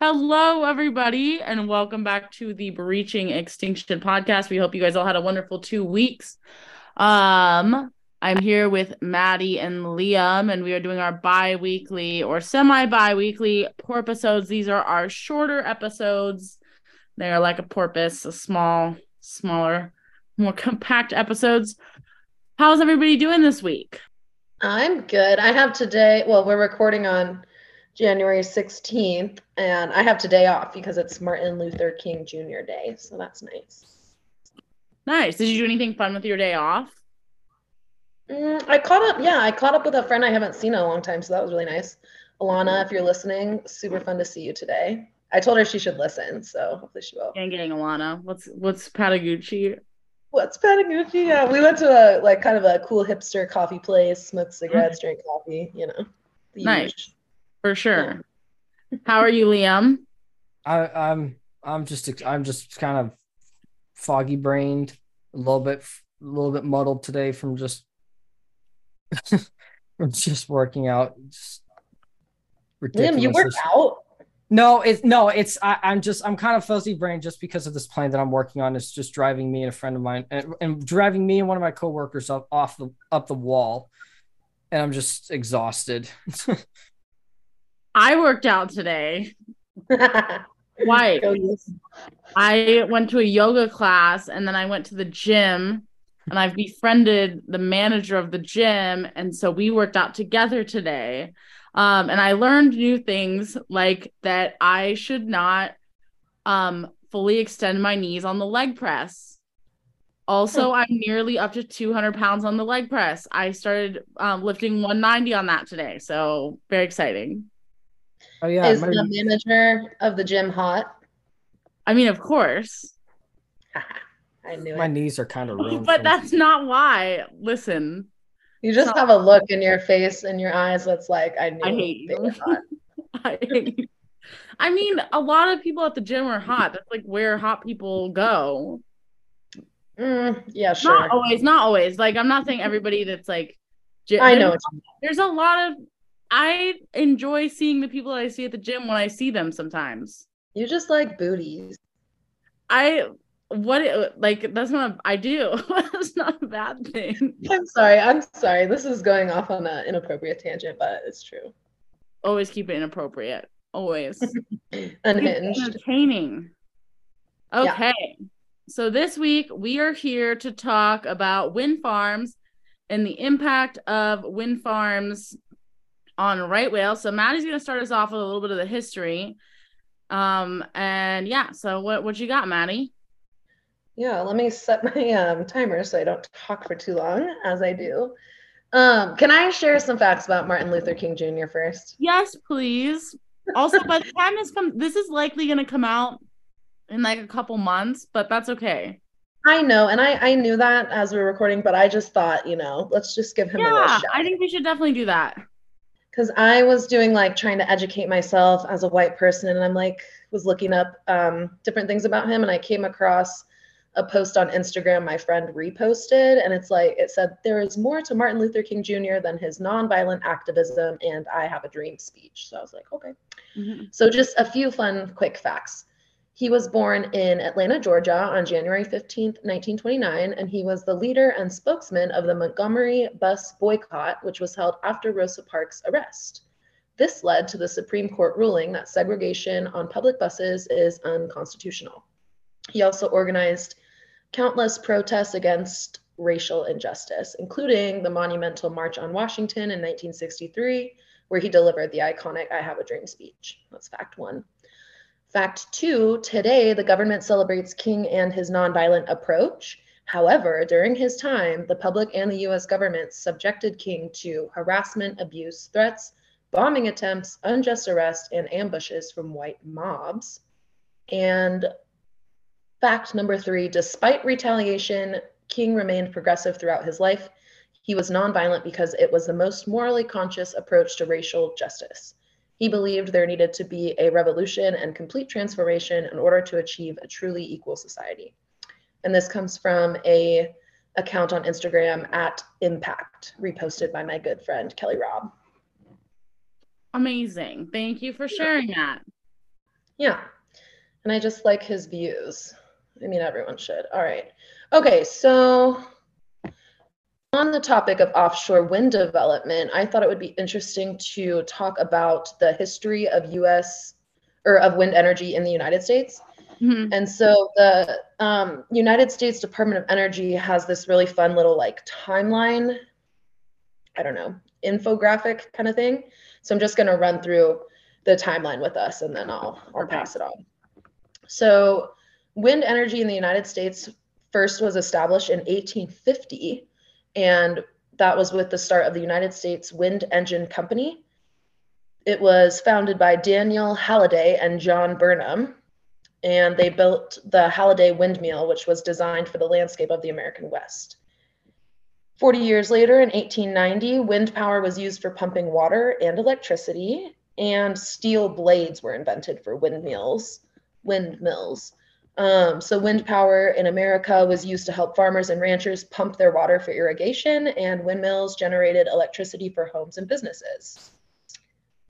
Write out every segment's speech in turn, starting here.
Hello, everybody, and welcome back to the Breaching Extinction podcast. We hope you guys all had a wonderful two weeks. Um, I'm here with Maddie and Liam, and we are doing our bi weekly or semi bi weekly episodes. These are our shorter episodes. They're like a porpoise, a small, smaller, more compact episodes. How's everybody doing this week? I'm good. I have today, well, we're recording on January 16th, and I have today off because it's Martin Luther King Jr. Day. So that's nice. Nice. Did you do anything fun with your day off? Mm, I caught up, yeah, I caught up with a friend I haven't seen in a long time. So that was really nice. Alana, if you're listening, super fun to see you today. I told her she should listen, so hopefully she will. Gang getting Alana. What's what's Patagucci? What's Patagucci? Yeah, we went to a like kind of a cool hipster coffee place, smoked cigarettes, drank coffee. You know, nice. For sure. Yeah. How are you, Liam? I, I'm I'm just I'm just kind of foggy brained, a little bit a little bit muddled today from just from just working out. Just Liam, you work out? No, it's no, it's I, am just I'm kind of fuzzy brain just because of this plan that I'm working on. It's just driving me and a friend of mine and, and driving me and one of my coworkers up off the up the wall, and I'm just exhausted. I worked out today. Why? I went to a yoga class and then I went to the gym and I've befriended the manager of the gym. And so we worked out together today. Um, and I learned new things like that I should not um, fully extend my knees on the leg press. Also, I'm nearly up to 200 pounds on the leg press. I started um, lifting 190 on that today. So, very exciting. Oh, yeah. Is the manager of the gym hot? I mean, of course. I knew it. my it. knees are kind of ruined. But that's not why. Listen, you just have a look in your face and your eyes that's like, I knew. I hate you. I hate you. I mean, a lot of people at the gym are hot. That's like where hot people go. Mm, yeah, sure. Not always, not always. Like I'm not saying everybody that's like. I know. There's a lot of. I enjoy seeing the people that I see at the gym when I see them sometimes. You just like booties. I what it, like that's not a, I do. that's not a bad thing. I'm sorry. I'm sorry. This is going off on an inappropriate tangent, but it's true. Always keep it inappropriate. Always. Unhinged. entertaining. Okay. Yeah. So this week we are here to talk about wind farms and the impact of wind farms on right whale. So Maddie's gonna start us off with a little bit of the history. Um and yeah, so what what you got, Maddie? Yeah, let me set my um, timer so I don't talk for too long as I do. Um, can I share some facts about Martin Luther King Jr. first? Yes, please. Also, by the time this comes, this is likely going to come out in like a couple months, but that's okay. I know, and I I knew that as we were recording, but I just thought, you know, let's just give him yeah, a shot. I think we should definitely do that. Because I was doing like trying to educate myself as a white person, and I'm like was looking up um, different things about him, and I came across a post on Instagram my friend reposted, and it's like it said there is more to Martin Luther King Jr. than his nonviolent activism and I have a dream speech. So I was like, okay. Mm-hmm. So just a few fun, quick facts. He was born in Atlanta, Georgia on January 15, 1929, and he was the leader and spokesman of the Montgomery bus boycott, which was held after Rosa Parks' arrest. This led to the Supreme Court ruling that segregation on public buses is unconstitutional. He also organized countless protests against racial injustice, including the monumental March on Washington in 1963, where he delivered the iconic I Have a Dream speech. That's fact one. Fact two today, the government celebrates King and his nonviolent approach. However, during his time, the public and the US government subjected King to harassment, abuse, threats, bombing attempts, unjust arrest, and ambushes from white mobs. And Fact number three despite retaliation, King remained progressive throughout his life. He was nonviolent because it was the most morally conscious approach to racial justice. He believed there needed to be a revolution and complete transformation in order to achieve a truly equal society. And this comes from a account on Instagram at Impact, reposted by my good friend Kelly Robb. Amazing. Thank you for sharing that. Yeah. And I just like his views. I mean, everyone should. All right. Okay, so on the topic of offshore wind development, I thought it would be interesting to talk about the history of US or of wind energy in the United States. Mm-hmm. And so the um, United States Department of Energy has this really fun little like timeline, I don't know, infographic kind of thing. So I'm just going to run through the timeline with us and then I'll, I'll pass it on. So wind energy in the United States first was established in 1850 and that was with the start of the United States Wind Engine Company. It was founded by Daniel Halladay and John Burnham, and they built the Halladay windmill, which was designed for the landscape of the American West. 40 years later, in 1890, wind power was used for pumping water and electricity, and steel blades were invented for windmills. Windmills. Um, so wind power in America was used to help farmers and ranchers pump their water for irrigation, and windmills generated electricity for homes and businesses.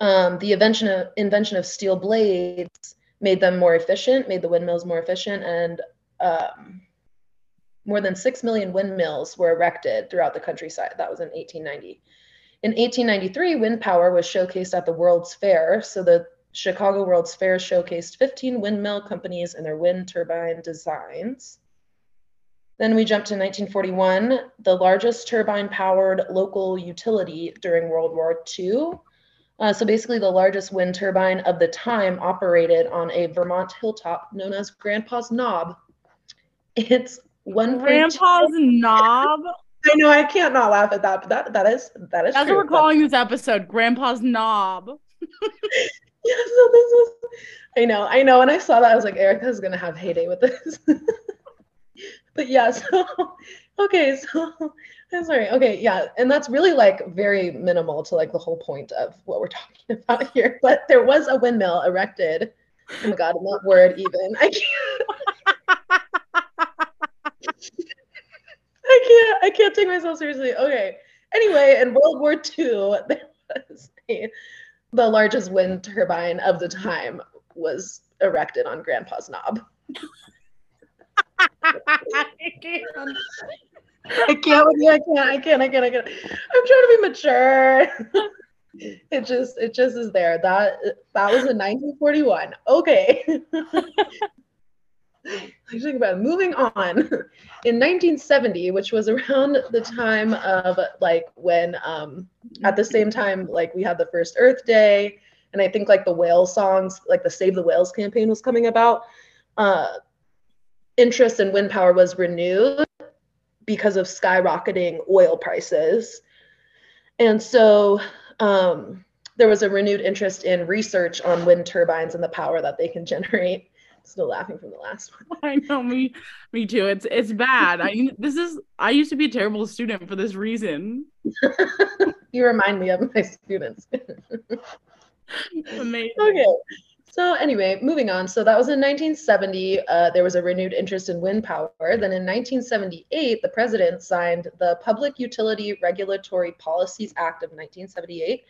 Um, the invention of, invention of steel blades made them more efficient, made the windmills more efficient, and um, more than 6 million windmills were erected throughout the countryside. That was in 1890. In 1893, wind power was showcased at the World's Fair. So the Chicago World's Fair showcased 15 windmill companies and their wind turbine designs. Then we jump to 1941, the largest turbine powered local utility during World War II. Uh, so basically, the largest wind turbine of the time operated on a Vermont hilltop known as Grandpa's Knob. It's one Grandpa's Knob. I know I can't not laugh at that, but that that is that is. That's true, what we're calling this episode, Grandpa's Knob. yeah, so this was I know, I know. When I saw that, I was like, Erica's gonna have heyday with this. but yeah, so okay, so I'm sorry. Okay, yeah, and that's really like very minimal to like the whole point of what we're talking about here. But there was a windmill erected. Oh my god, not word even. I can't. I can't. I can't take myself seriously. Okay. Anyway, in World War II, there was a the largest wind turbine of the time was erected on Grandpa's Knob. I can't. I can't, I can't, I can't, I can't, I can't. I'm trying to be mature. it just, it just is there. That, that was in 1941. Okay. Think about moving on. In 1970, which was around the time of like when um at the same time like we had the first Earth Day, and I think like the whale songs, like the Save the Whales campaign was coming about. Uh, interest in wind power was renewed because of skyrocketing oil prices, and so um, there was a renewed interest in research on wind turbines and the power that they can generate still laughing from the last one. I know me, me too. It's it's bad. I this is I used to be a terrible student for this reason. you remind me of my students. Amazing. Okay. So anyway, moving on. So that was in 1970. Uh, there was a renewed interest in wind power. Then in 1978, the president signed the Public Utility Regulatory Policies Act of 1978,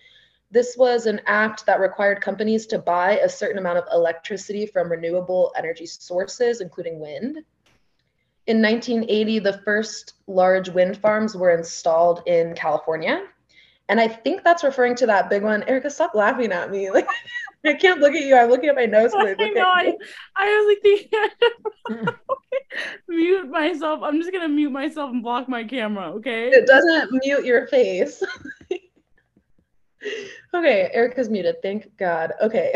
this was an act that required companies to buy a certain amount of electricity from renewable energy sources, including wind. In 1980, the first large wind farms were installed in California. And I think that's referring to that big one. Erica, stop laughing at me. Like I can't look at you. I'm looking at my nose. I know. I, I was like, mute myself. I'm just gonna mute myself and block my camera. Okay. It doesn't mute your face. Okay, Erica's muted. Thank God. Okay.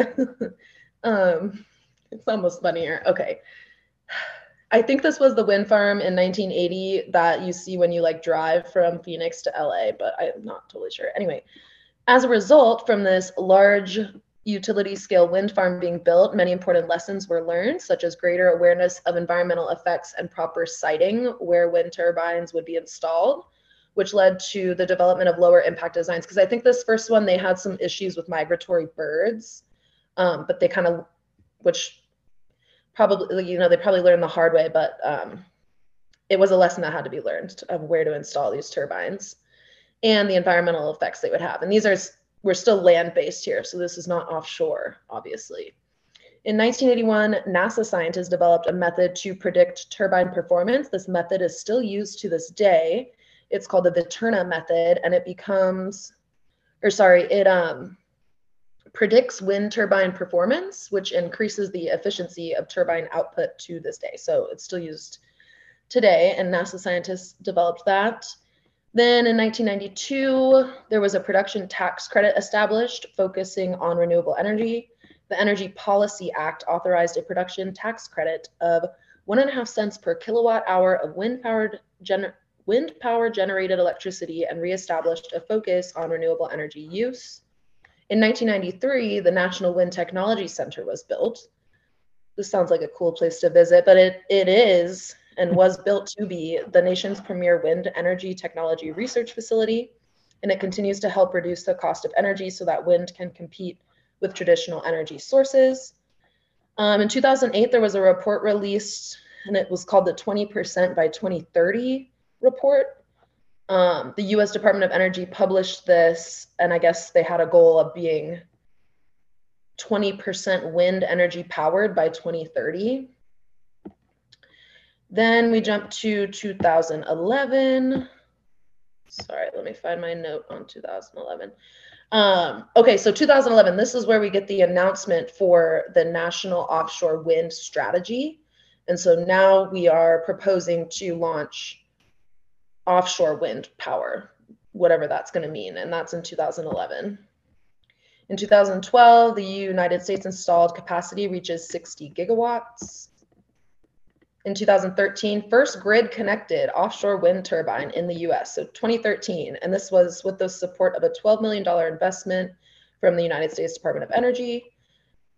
um, it's almost funnier. Okay. I think this was the wind farm in 1980 that you see when you like drive from Phoenix to LA, but I'm not totally sure. Anyway, as a result from this large utility scale wind farm being built, many important lessons were learned, such as greater awareness of environmental effects and proper siting where wind turbines would be installed which led to the development of lower impact designs. Because I think this first one, they had some issues with migratory birds, um, but they kind of, which probably, you know, they probably learned the hard way, but um, it was a lesson that had to be learned of where to install these turbines and the environmental effects they would have. And these are, we're still land based here, so this is not offshore, obviously. In 1981, NASA scientists developed a method to predict turbine performance. This method is still used to this day. It's called the Viterna method, and it becomes, or sorry, it um, predicts wind turbine performance, which increases the efficiency of turbine output to this day. So it's still used today, and NASA scientists developed that. Then in 1992, there was a production tax credit established focusing on renewable energy. The Energy Policy Act authorized a production tax credit of one and a half cents per kilowatt hour of wind powered gener- wind power generated electricity and reestablished a focus on renewable energy use. In 1993, the National Wind Technology Center was built. This sounds like a cool place to visit, but it, it is and was built to be the nation's premier wind energy technology research facility. And it continues to help reduce the cost of energy so that wind can compete with traditional energy sources. Um, in 2008, there was a report released, and it was called the 20% by 2030 report. Um, the US Department of Energy published this, and I guess they had a goal of being 20% wind energy powered by 2030. Then we jump to 2011. Sorry, let me find my note on 2011. Um, okay, so 2011, this is where we get the announcement for the National Offshore Wind Strategy. And so now we are proposing to launch offshore wind power, whatever that's going to mean. And that's in 2011. In 2012, the United States installed capacity reaches 60 gigawatts in 2013, first grid connected offshore wind turbine in the US. So 2013. And this was with the support of a $12 million investment from the United States Department of Energy.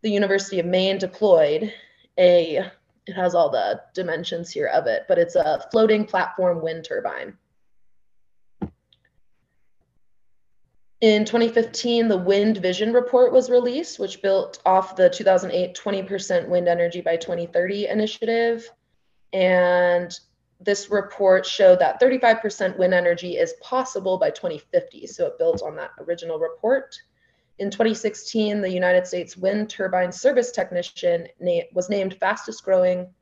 The University of Maine deployed a, it has all the dimensions here of it, but it's a floating platform wind turbine. In 2015, the Wind Vision Report was released, which built off the 2008 20% wind energy by 2030 initiative. And this report showed that 35% wind energy is possible by 2050. So it built on that original report. In 2016, the United States Wind Turbine Service Technician na- was named fastest growing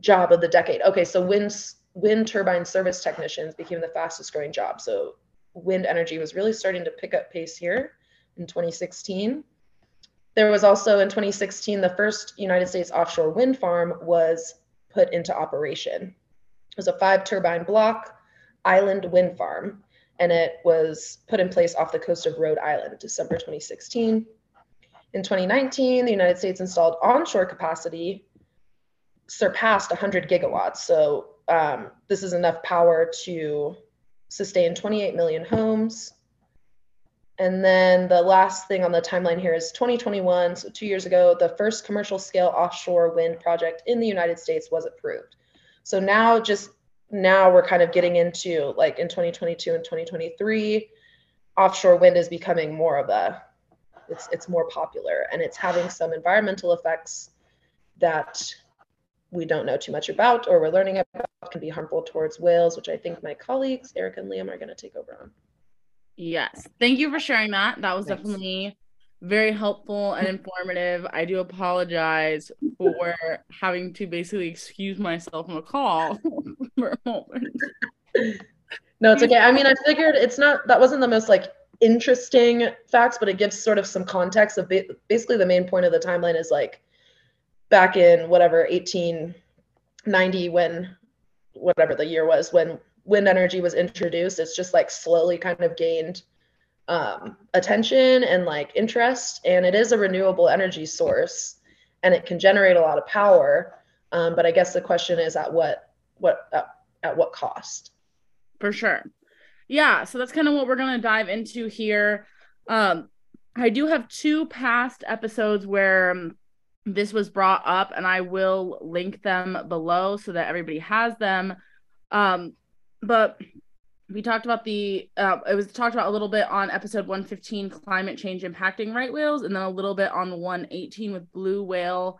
job of the decade. Okay, so wind, wind turbine service technicians became the fastest growing job. So wind energy was really starting to pick up pace here in 2016. There was also in 2016, the first United States offshore wind farm was put into operation. It was a five turbine block island wind farm, and it was put in place off the coast of Rhode Island, December 2016. In 2019, the United States installed onshore capacity surpassed 100 gigawatts. So um, this is enough power to sustain 28 million homes. And then the last thing on the timeline here is 2021. So, two years ago, the first commercial scale offshore wind project in the United States was approved. So, now just now we're kind of getting into like in 2022 and 2023, offshore wind is becoming more of a it's it's more popular and it's having some environmental effects that we don't know too much about or we're learning about can be harmful towards whales, which I think my colleagues Eric and Liam are going to take over on. Yes. Thank you for sharing that. That was Thanks. definitely very helpful and informative. I do apologize for having to basically excuse myself from a call for a moment. No, it's okay. I mean, I figured it's not that wasn't the most like interesting facts, but it gives sort of some context of basically the main point of the timeline is like back in whatever 1890 when whatever the year was when wind energy was introduced, it's just like slowly kind of gained um, attention and like interest. And it is a renewable energy source, and it can generate a lot of power. Um, but I guess the question is at what what at, at what cost? For sure. Yeah. So that's kind of what we're gonna dive into here. Um, I do have two past episodes where um, this was brought up, and I will link them below so that everybody has them. Um, but we talked about the uh, it was talked about a little bit on episode 115 climate change impacting right whales and then a little bit on 118 with blue whale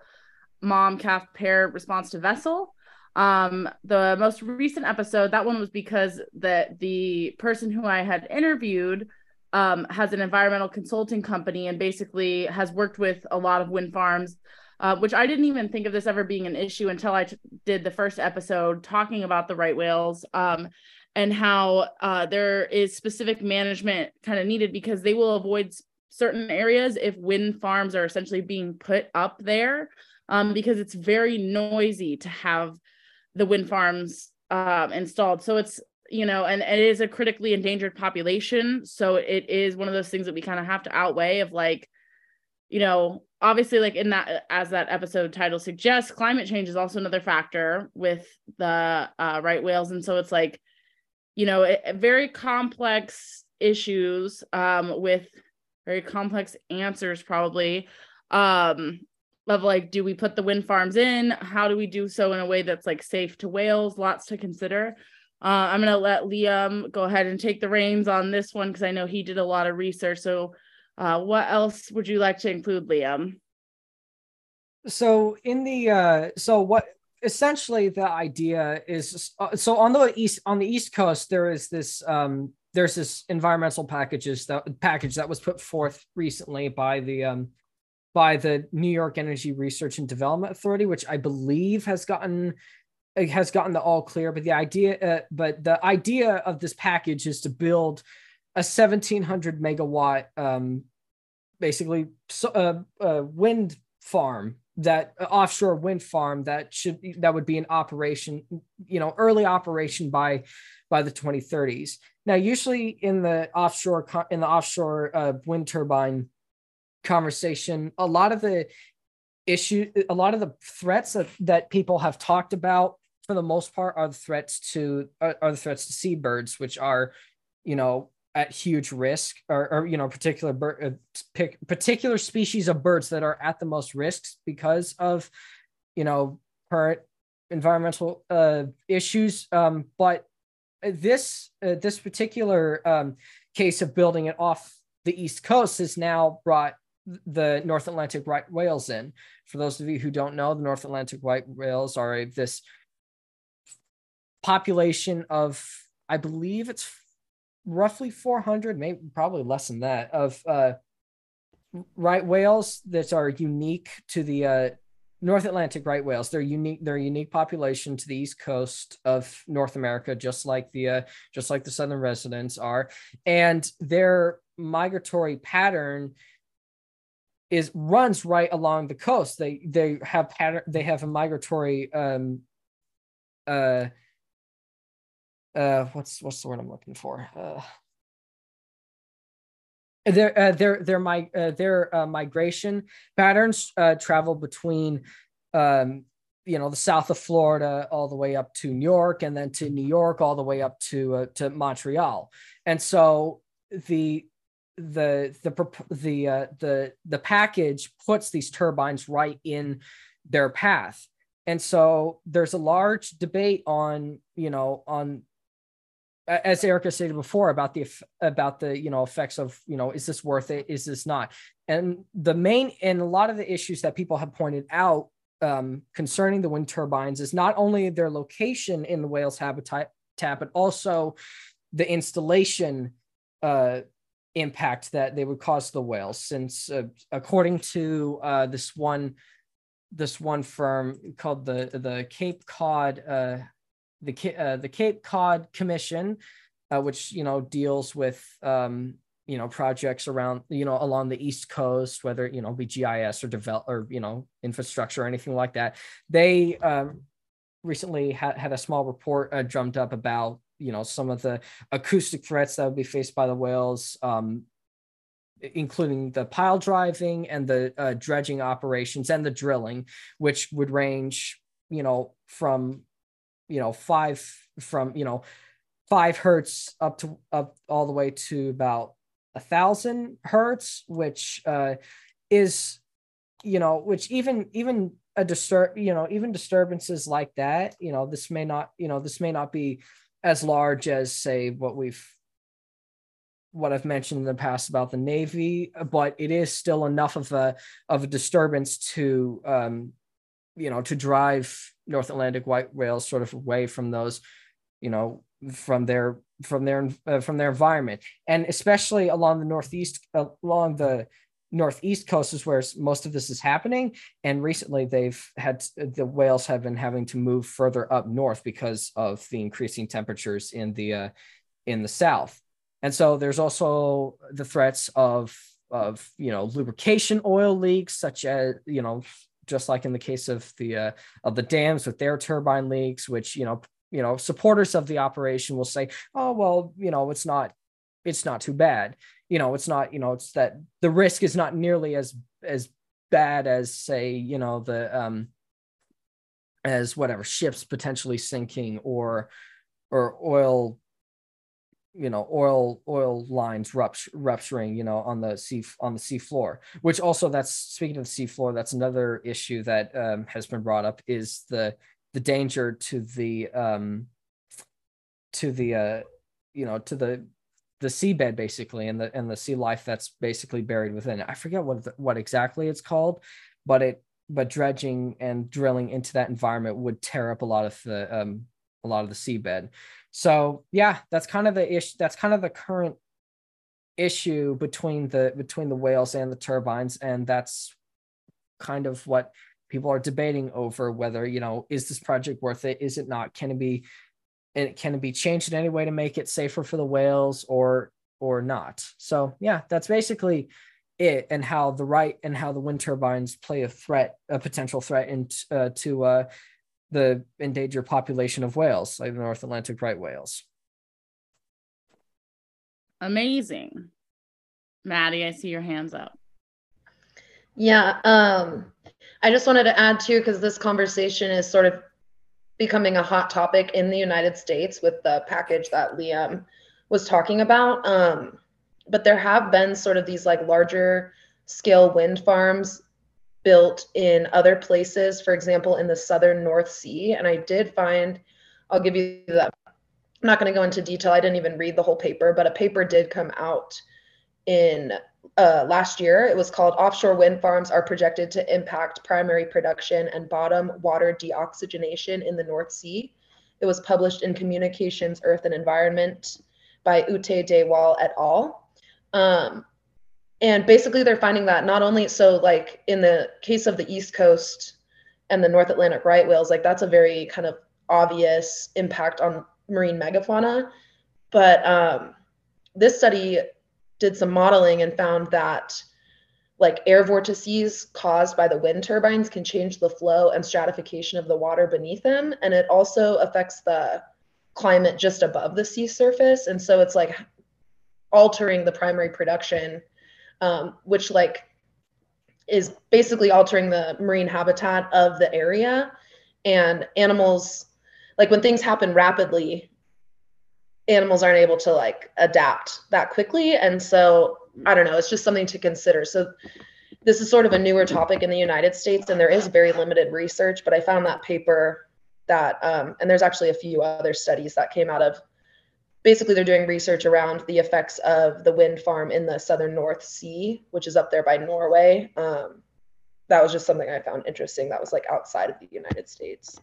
mom calf pair response to vessel um the most recent episode that one was because that the person who i had interviewed um, has an environmental consulting company and basically has worked with a lot of wind farms uh, which I didn't even think of this ever being an issue until I t- did the first episode talking about the right whales um, and how uh, there is specific management kind of needed because they will avoid certain areas if wind farms are essentially being put up there um, because it's very noisy to have the wind farms um, installed. So it's you know, and, and it is a critically endangered population. So it is one of those things that we kind of have to outweigh of like, you know, obviously like in that as that episode title suggests climate change is also another factor with the uh, right whales. And so it's like you know it, very complex issues um, with very complex answers probably um, of like do we put the wind farms in? How do we do so in a way that's like safe to whales? Lots to consider uh, i'm going to let liam go ahead and take the reins on this one because i know he did a lot of research so uh, what else would you like to include, Liam? So in the uh, so what essentially the idea is uh, so on the east on the east coast there is this um, there's this environmental packages that package that was put forth recently by the um, by the New York Energy Research and Development Authority, which I believe has gotten has gotten the all clear. But the idea, uh, but the idea of this package is to build a 1700 megawatt um, basically a, a wind farm that uh, offshore wind farm that should that would be in operation you know early operation by by the 2030s now usually in the offshore in the offshore uh, wind turbine conversation a lot of the issue a lot of the threats that, that people have talked about for the most part are the threats to are, are the threats to seabirds which are you know at huge risk or, or you know particular bird, uh, particular species of birds that are at the most risks because of you know current environmental uh, issues. Um, but this uh, this particular um, case of building it off the east coast has now brought the north atlantic right whales in. For those of you who don't know the north atlantic white whales are a, this population of i believe it's roughly 400, maybe probably less than that, of uh, right whales that are unique to the uh, North Atlantic right whales. They're unique. They're a unique population to the east coast of North America, just like the uh, just like the southern residents are, and their migratory pattern is runs right along the coast. They they have pattern. They have a migratory um, uh, uh what's what's the word I'm looking for? Uh their uh, their their my uh, their uh, migration patterns uh, travel between um you know the south of Florida all the way up to New York and then to New York all the way up to uh, to Montreal and so the the the the uh, the the package puts these turbines right in their path and so there's a large debate on you know on as Erica stated before about the about the you know effects of you know is this worth it is this not? And the main and a lot of the issues that people have pointed out um, concerning the wind turbines is not only their location in the whale's habitat but also the installation uh, impact that they would cause the whales since uh, according to uh, this one this one firm called the the Cape Cod uh, the uh, the Cape Cod Commission, uh, which you know deals with um, you know projects around you know along the East Coast, whether you know be GIS or develop or you know infrastructure or anything like that. They um, recently had had a small report uh, drummed up about you know some of the acoustic threats that would be faced by the whales. Um, including the pile driving and the uh, dredging operations and the drilling, which would range, you know, from you know five from you know five hertz up to up all the way to about a thousand hertz which uh is you know which even even a disturb you know even disturbances like that you know this may not you know this may not be as large as say what we've what I've mentioned in the past about the Navy, but it is still enough of a of a disturbance to um, you know to drive North Atlantic white whales sort of away from those, you know, from their from their uh, from their environment. And especially along the northeast uh, along the northeast coast is where most of this is happening. And recently they've had the whales have been having to move further up north because of the increasing temperatures in the uh, in the south. And so there's also the threats of of you know lubrication oil leaks such as you know just like in the case of the uh, of the dams with their turbine leaks which you know you know supporters of the operation will say oh well you know it's not it's not too bad. You know it's not you know it's that the risk is not nearly as as bad as say you know the um as whatever ships potentially sinking or or oil you know oil oil lines rupturing you know on the sea on the sea floor which also that's speaking of the sea floor that's another issue that um, has been brought up is the the danger to the um to the uh you know to the the seabed basically and the and the sea life that's basically buried within it. I forget what the, what exactly it's called, but it but dredging and drilling into that environment would tear up a lot of the um a lot of the seabed. So yeah, that's kind of the issue. That's kind of the current issue between the between the whales and the turbines, and that's kind of what people are debating over whether you know is this project worth it? Is it not? Can it be? And can it be changed in any way to make it safer for the whales or or not? So yeah, that's basically it and how the right and how the wind turbines play a threat, a potential threat into uh, to uh, the endangered population of whales, like the North Atlantic right whales. Amazing. Maddie, I see your hands up. Yeah, um, I just wanted to add too, because this conversation is sort of becoming a hot topic in the United States with the package that Liam was talking about. Um, but there have been sort of these like larger scale wind farms built in other places, for example, in the southern North Sea. And I did find, I'll give you that. I'm not going to go into detail. I didn't even read the whole paper, but a paper did come out in uh, last year. It was called Offshore Wind Farms Are Projected to Impact Primary Production and Bottom Water Deoxygenation in the North Sea. It was published in Communications, Earth and Environment by Ute Daewel et al. Um, and basically they're finding that not only so like in the case of the east coast and the north atlantic right whales like that's a very kind of obvious impact on marine megafauna. But um, this study did some modeling and found that like air vortices caused by the wind turbines can change the flow and stratification of the water beneath them. And it also affects the climate just above the sea surface. And so it's like altering the primary production um, which like is basically altering the marine habitat of the area. And animals like when things happen rapidly animals aren't able to like adapt that quickly. And so i don't know it's just something to consider. So this is sort of a newer topic in the united states and there is very limited research but i found that paper that um, and there's actually a few other studies that came out of basically they're doing research around the effects of the wind farm in the southern North Sea, which is up there by Norway. Um, that was just something I found interesting. That was like outside of the United States.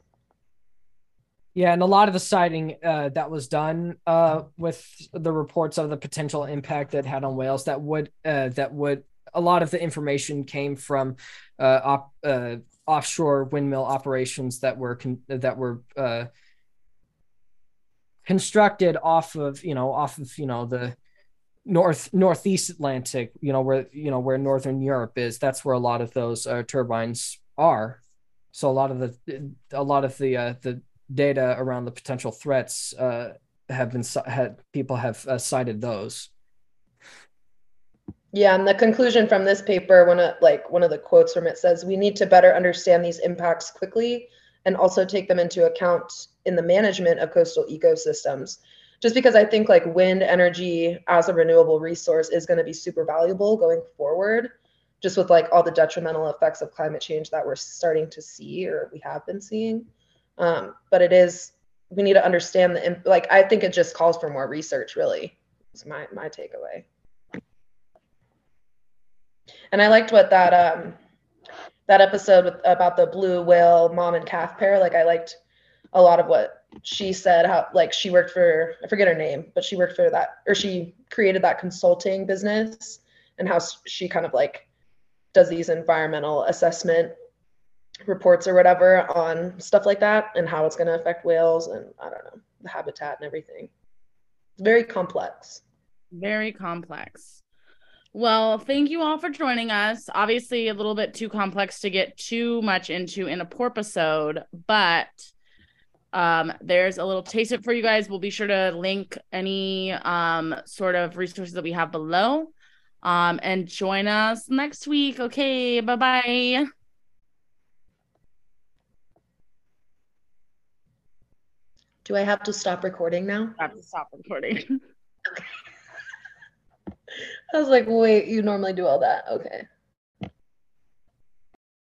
Yeah, and a lot of the citing uh, that was done uh, with the reports of the potential impact that had on whales that would uh, that would a lot of the information came from uh, op, uh, offshore windmill operations that were con- that were uh, constructed off of you know off of you know the north northeast Atlantic, you know where you know where northern Europe is. That's where a lot of those uh, turbines are. So a lot of the a lot of the uh, the data around the potential threats uh, have been had people have uh, cited those. Yeah, and the conclusion from this paper, one of like one of the quotes from it says, "We need to better understand these impacts quickly and also take them into account in the management of coastal ecosystems. Just because i think like wind energy as a renewable resource is going to be super valuable going forward just with like all the detrimental effects of climate change that we're starting to see or we have been seeing. Um, but it is we need to understand the like i think it just calls for more research really it's my my takeaway. And i liked what that um that episode with, about the blue whale mom and calf pair like i liked a lot of what she said how like she worked for I forget her name, but she worked for that or she created that consulting business and how she kind of like does these environmental assessment reports or whatever on stuff like that and how it's going to affect whales and I don't know, the habitat and everything. It's very complex. Very complex. Well, thank you all for joining us. Obviously, a little bit too complex to get too much into in a porpoisode, but um, there's a little taste it for you guys. We'll be sure to link any um, sort of resources that we have below. Um, and join us next week. Okay, bye bye. Do I have to stop recording now? I have to stop recording. okay. I was like, wait, you normally do all that. Okay.